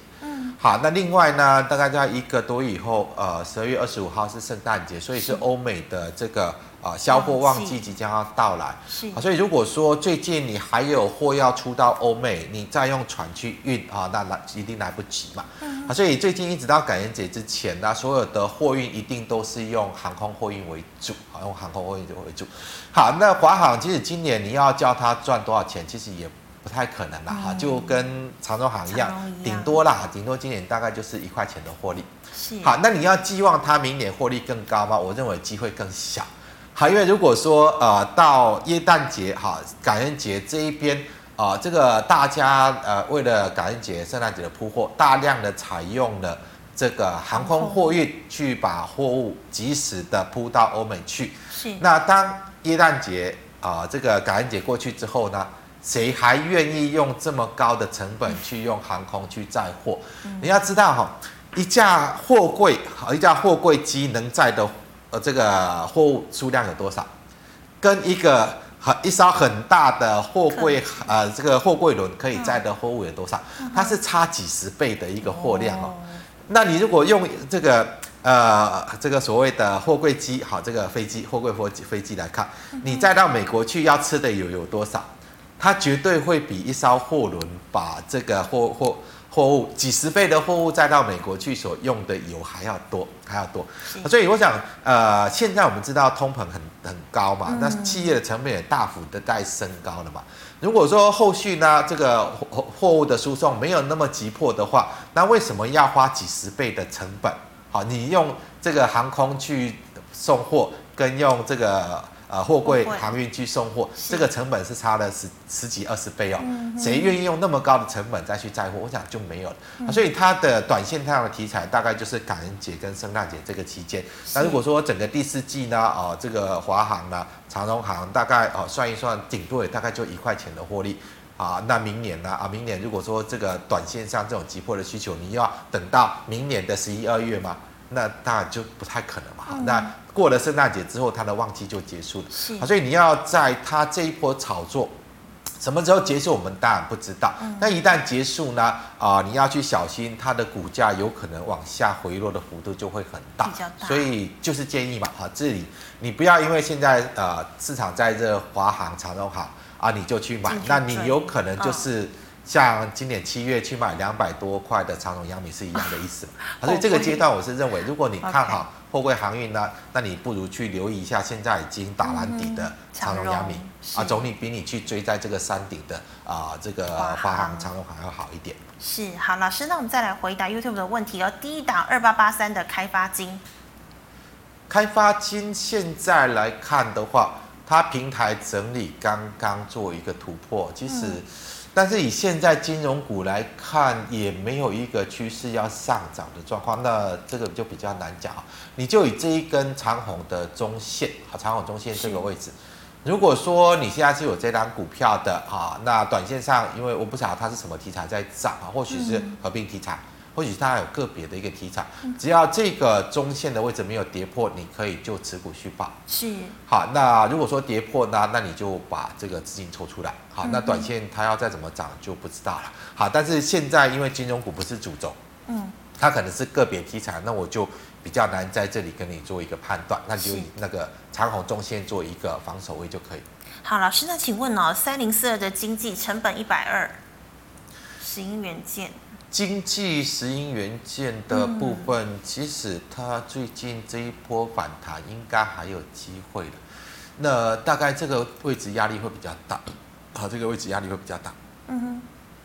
好，那另外呢，大概在一个多月以后，呃，十二月二十五号是圣诞节，所以是欧美的这个啊销货旺季即将要到来。是啊，所以如果说最近你还有货要出到欧美，你再用船去运啊，那来一定来不及嘛。嗯。啊，所以最近一直到感恩节之前呢，所有的货运一定都是用航空货运为主，啊，用航空货运为主。好，那华航其实今年你要叫它赚多少钱，其实也。不太可能啦哈，就跟长荣航一样，顶多啦，顶多今年大概就是一块钱的获利。是。好，那你要寄望它明年获利更高吗？我认为机会更小。好，因为如果说呃到耶诞节哈，感恩节这一边啊、呃，这个大家呃为了感恩节、圣诞节的铺货，大量的采用了这个航空货运去把货物及时的铺到欧美去。是。那当耶诞节啊、呃，这个感恩节过去之后呢？谁还愿意用这么高的成本去用航空去载货？你要知道哈，一架货柜，一架货柜机能载的呃这个货物数量有多少？跟一个很一艘很大的货柜呃这个货柜轮可以载的货物有多少？它是差几十倍的一个货量哦。那你如果用这个呃这个所谓的货柜机，好这个飞机货柜货机飞机来看，你再到美国去要吃的油有多少？它绝对会比一艘货轮把这个货货货物几十倍的货物再到美国去所用的油还要多，还要多。所以我想，呃，现在我们知道通膨很很高嘛，那企业的成本也大幅的在升高了嘛。如果说后续呢，这个货货物的输送没有那么急迫的话，那为什么要花几十倍的成本？好，你用这个航空去送货，跟用这个。呃，货柜航运去送货，这个成本是差了十十几二十倍哦。谁愿意用那么高的成本再去载货？我想就没有了。嗯、所以它的短线上的题材大概就是感恩节跟圣诞节这个期间。那如果说整个第四季呢，哦、呃，这个华航呢，长荣航大概哦、呃、算一算，顶多也大概就一块钱的获利啊。那明年呢啊，明年如果说这个短线上这种急迫的需求，你要等到明年的十一二月嘛？那当然就不太可能嘛。嗯、那过了圣诞节之后，它的旺季就结束了。所以你要在它这一波炒作什么时候结束，我们当然不知道。那、嗯、一旦结束呢？啊、呃，你要去小心它的股价有可能往下回落的幅度就会很大。大所以就是建议嘛，哈，这里你不要因为现在呃市场在这华航、长荣航啊，你就去买，那你有可能就是。哦像今年七月去买两百多块的长荣、阳明是一样的意思，所以这个阶段我是认为，如果你看好货柜航运呢，那你不如去留意一下现在已经打完底的长荣、阳明啊，总比比你去追在这个山顶的啊这个华航、长荣还要好一点。是好，老师，那我们再来回答 YouTube 的问题哦。第一档二八八三的开发金，开发金现在来看的话，它平台整理刚刚做一个突破，其实。但是以现在金融股来看，也没有一个趋势要上涨的状况，那这个就比较难讲。你就以这一根长红的中线，好，长红中线这个位置，如果说你现在是有这张股票的，啊，那短线上，因为我不晓得它是什么题材在涨啊，或许是合并题材。或许它有个别的一个题材，只要这个中线的位置没有跌破，你可以就持股续报。是。好，那如果说跌破呢，那你就把这个资金抽出来。好，那短线它要再怎么涨就不知道了。好，但是现在因为金融股不是主轴，嗯，它可能是个别题材，那我就比较难在这里跟你做一个判断。那你就以那个长虹中线做一个防守位就可以。好，老师，那请问哦，三零四二的经济成本一百二，石英元件。经济石英元件的部分，嗯、其实它最近这一波反弹应该还有机会的。那大概这个位置压力会比较大，好，这个位置压力会比较大。嗯哼。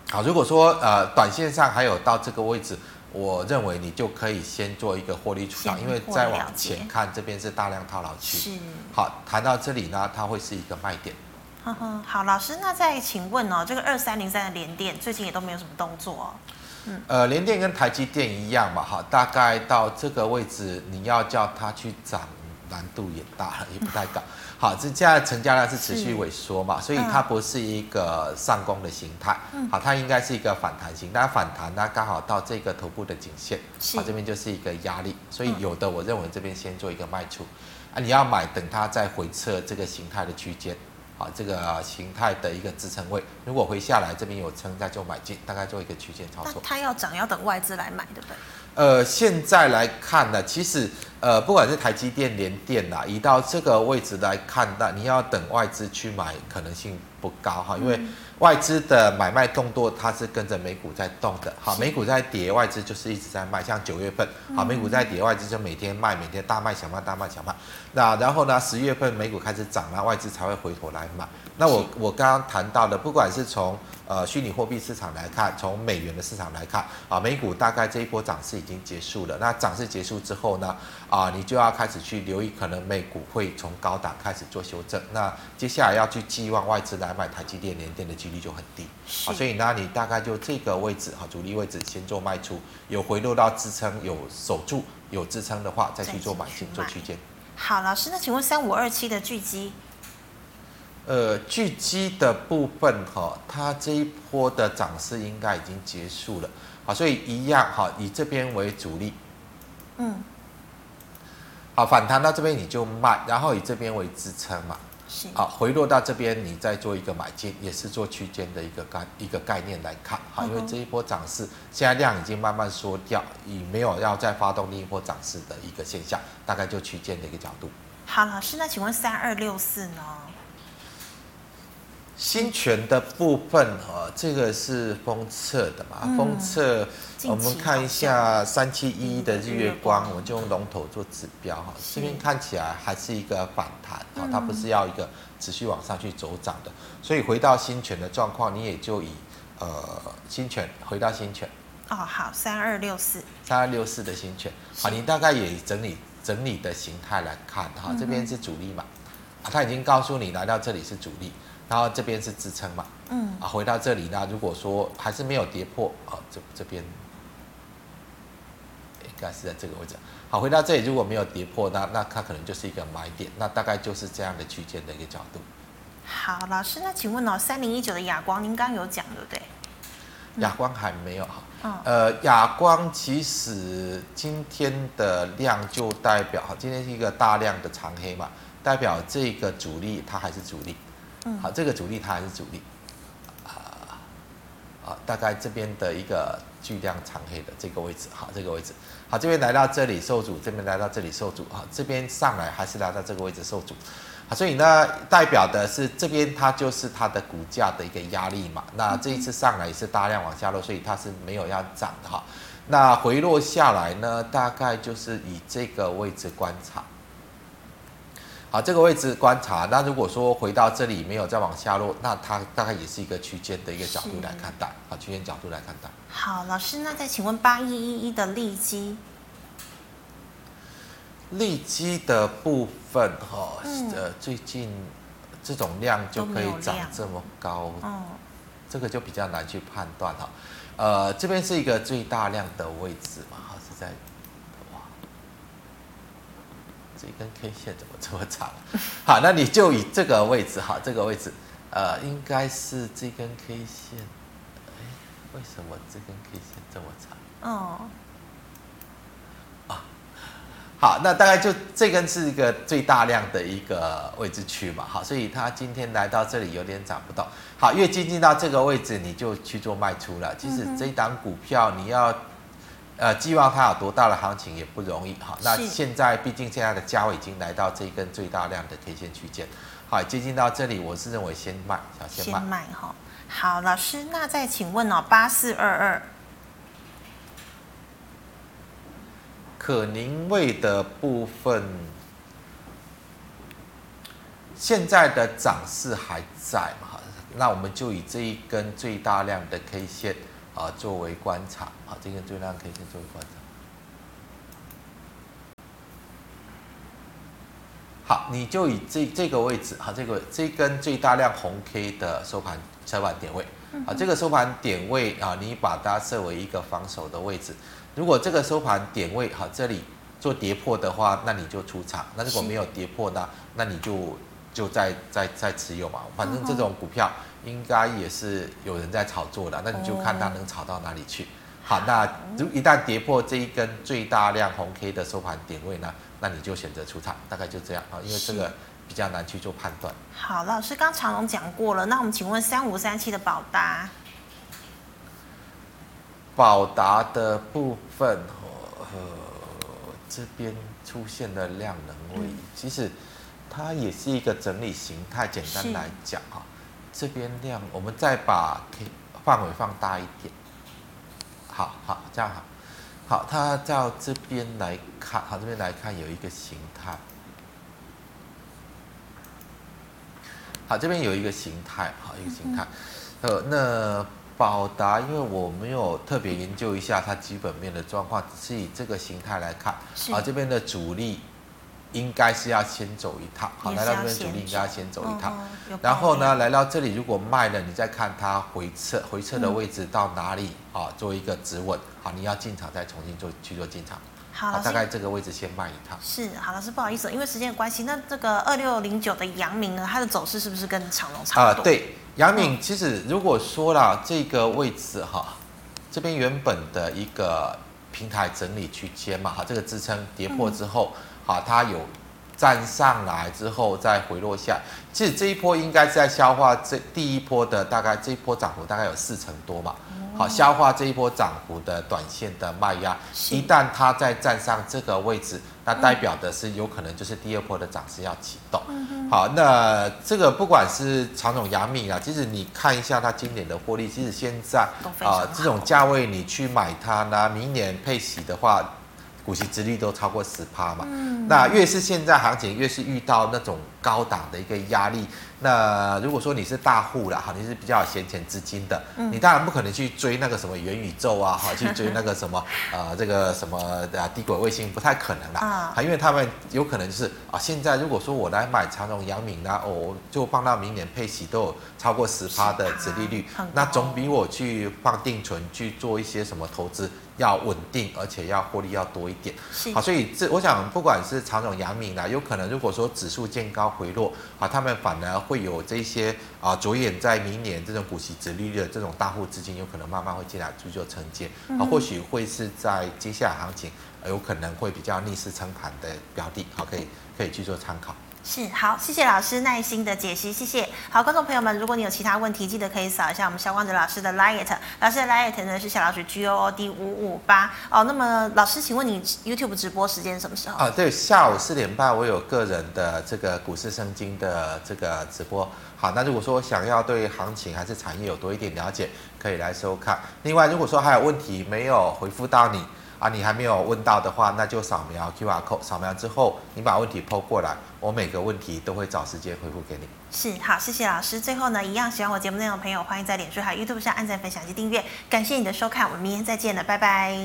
好，如果说呃短线上还有到这个位置，我认为你就可以先做一个获利出场，因为再往前看这边是大量套牢区。是。好，谈到这里呢，它会是一个卖点。呵呵，好，老师，那再请问哦，这个二三零三的连电最近也都没有什么动作哦。呃，联电跟台积电一样嘛，哈，大概到这个位置，你要叫它去涨，难度也大了，也不太高。好，这现在成交量是持续萎缩嘛，所以它不是一个上攻的形态。好，它应该是一个反弹型，但反弹呢，刚好到这个头部的颈线，好，这边就是一个压力，所以有的我认为这边先做一个卖出。啊，你要买等它再回撤这个形态的区间，啊，这个形态的一个支撑位，如果回下来这边有撑，再做买进，大概做一个区间操作。它要涨要等外资来买，对不对？呃，现在来看呢，其实呃，不管是台积电、联电呐，移到这个位置来看，那你要等外资去买，可能性不高哈，因为外资的买卖动作它是跟着美股在动的。好，美股在跌，外资就是一直在卖。像九月份，好，美股在跌，外资就每天卖，每天大卖小卖，大卖小卖。那然后呢，十月份美股开始涨了，外资才会回头来买。那我我刚刚谈到的，不管是从呃，虚拟货币市场来看，从美元的市场来看，啊，美股大概这一波涨势已经结束了。那涨势结束之后呢，啊，你就要开始去留意，可能美股会从高档开始做修正。那接下来要去寄望外资来买台积电、联电的几率就很低。啊，所以呢，你大概就这个位置，哈，主力位置先做卖出，有回落到支撑，有守住有支撑的话，再去做买进做区间。好，老师，那请问三五二七的巨基？呃，巨基的部分哈，它这一波的涨势应该已经结束了，好，所以一样哈，以这边为主力，嗯，好，反弹到这边你就卖，然后以这边为支撑嘛，是，好，回落到这边你再做一个买进，也是做区间的一个概一个概念来看，好，因为这一波涨势现在量已经慢慢缩掉，已没有要再发动另一波涨势的一个现象，大概就区间的一个角度。好，老师，那请问三二六四呢？新权的部分哈，这个是封测的嘛？封测，我们看一下三七一一的日月光，我们就用龙头做指标哈。这边看起来还是一个反弹啊，它不是要一个持续往上去走涨的。所以回到新权的状况，你也就以呃新权回到新权。哦，好，三二六四，三二六四的新权，好，你大概也整理整理的形态来看哈，这边是主力嘛？啊，他已经告诉你来到这里是主力。然后这边是支撑嘛，嗯，啊，回到这里呢，如果说还是没有跌破，啊，这这边应该是在这个位置。好，回到这里如果没有跌破，那那它可能就是一个买点，那大概就是这样的区间的一个角度。好，老师，那请问哦，三零一九的亚光，您刚刚有讲对不对？亚光还没有哈，嗯，呃，亚光其实今天的量就代表，哈，今天是一个大量的长黑嘛，代表这个主力它还是主力。嗯好，这个主力它还是主力，啊啊，大概这边的一个巨量长黑的这个位置，好，这个位置，好，这边来到这里受阻，这边来到这里受阻，好，这边上来还是来到这个位置受阻，好，所以呢，代表的是这边它就是它的股价的一个压力嘛，那这一次上来也是大量往下落，所以它是没有要涨的哈，那回落下来呢，大概就是以这个位置观察。好，这个位置观察。那如果说回到这里没有再往下落，那它大概也是一个区间的一个角度来看待。好，区间角度来看待。好，老师，那再请问八一一一的利基，利基的部分哈，呃，最近这种量就可以涨这么高，嗯，这个就比较难去判断哈。呃，这边是一个最大量的位置嘛，哈，是在。这根 K 线怎么这么长？好，那你就以这个位置，哈，这个位置，呃，应该是这根 K 线。哎，为什么这根 K 线这么长？哦。啊，好，那大概就这根是一个最大量的一个位置区嘛，好，所以它今天来到这里有点涨不动。好，越接近到这个位置，你就去做卖出了。其实这一档股票你要。呃，寄望它有多大的行情也不容易哈。那现在毕竟现在的价位已经来到这一根最大量的 K 线区间，好，接近到这里，我是认为先卖，先卖。先卖哈。好，老师，那再请问哦，八四二二，可宁味的部分，现在的涨势还在嘛？那我们就以这一根最大量的 K 线。啊，作为观察，啊，这根最大量 K 线作为观察。好，你就以这这个位置，哈，这个这根最大量红 K 的收盘收盘点位，啊，这个收盘点位啊，你把它设为一个防守的位置。如果这个收盘点位，哈，这里做跌破的话，那你就出场；那如果没有跌破呢，那你就就在在在持有嘛。反正这种股票。应该也是有人在炒作的，那你就看它能炒到哪里去。好，那如一旦跌破这一根最大量红 K 的收盘点位呢，那你就选择出场，大概就这样啊，因为这个比较难去做判断。好，老师刚长龙讲过了，那我们请问三五三七的宝达，宝达的部分，呃，这边出现了量能位其实它也是一个整理形态。简单来讲哈，这边量，我们再把范围放大一点。好好，这样好，好，它到这边来看，好，这边来看有一个形态，好，这边有一个形态，好，一个形态，呃，那宝达，因为我没有特别研究一下它基本面的状况，只是以这个形态来看，啊，这边的主力。应该是要先走一趟，好，来到这边主力应该要先走一趟，哦、然后呢，来到这里如果卖了，你再看它回撤，回撤的位置到哪里啊？嗯、做一个止稳，好，你要进场再重新做去做进场，好，好，大概这个位置先卖一趟。是，好，老师不好意思，因为时间的关系，那这个二六零九的阳明呢，它的走势是不是跟长荣差不多？呃，对，阳明其实如果说了这个位置哈，这边原本的一个平台整理区间嘛，哈，这个支撑跌破之后。嗯啊，它有站上来之后再回落下，其实这一波应该是在消化这第一波的大概这一波涨幅大概有四成多嘛。好，消化这一波涨幅的短线的卖压，一旦它再站上这个位置，那代表的是有可能就是第二波的涨势要启动。好，那这个不管是长荣、阳明啊，其实你看一下它今年的获利，其实现在啊这种价位你去买它呢，明年配息的话。股息殖利率都超过十趴嘛，嗯、那越是现在行情，越是遇到那种高档的一个压力。那如果说你是大户了哈，你是比较有闲钱资金的，嗯、你当然不可能去追那个什么元宇宙啊，哈，去追那个什么呃这个什么啊低轨卫星，不太可能啦，啊，因为他们有可能就是啊，现在如果说我来买长荣、阳明呢，哦，就放到明年配息都有超过十趴的殖利率，那总比我去放定存去做一些什么投资。要稳定，而且要获利要多一点。好，所以这我想，不管是长荣、阳明啦，有可能如果说指数见高回落，啊，他们反而会有这些啊，着眼在明年这种股息折利率的这种大户资金，有可能慢慢会进来去做承接。啊，或许会是在接下来行情，有可能会比较逆势撑盘的标的，好，可以可以去做参考。是好，谢谢老师耐心的解析，谢谢。好，观众朋友们，如果你有其他问题，记得可以扫一下我们肖光哲老师的 LINE，老师的 LINE 呢是小老鼠 G O O D 五五八哦。那么老师，请问你 YouTube 直播时间什么时候？啊，对，下午四点半我有个人的这个股市圣经的这个直播。好，那如果说想要对行情还是产业有多一点了解，可以来收看。另外，如果说还有问题没有回复到你。啊，你还没有问到的话，那就扫描 QR code，扫描之后你把问题抛过来，我每个问题都会找时间回复给你。是，好，谢谢老师。最后呢，一样喜欢我节目内容的朋友，欢迎在脸书还有 YouTube 上按赞、分享及订阅。感谢你的收看，我们明天再见了，拜拜。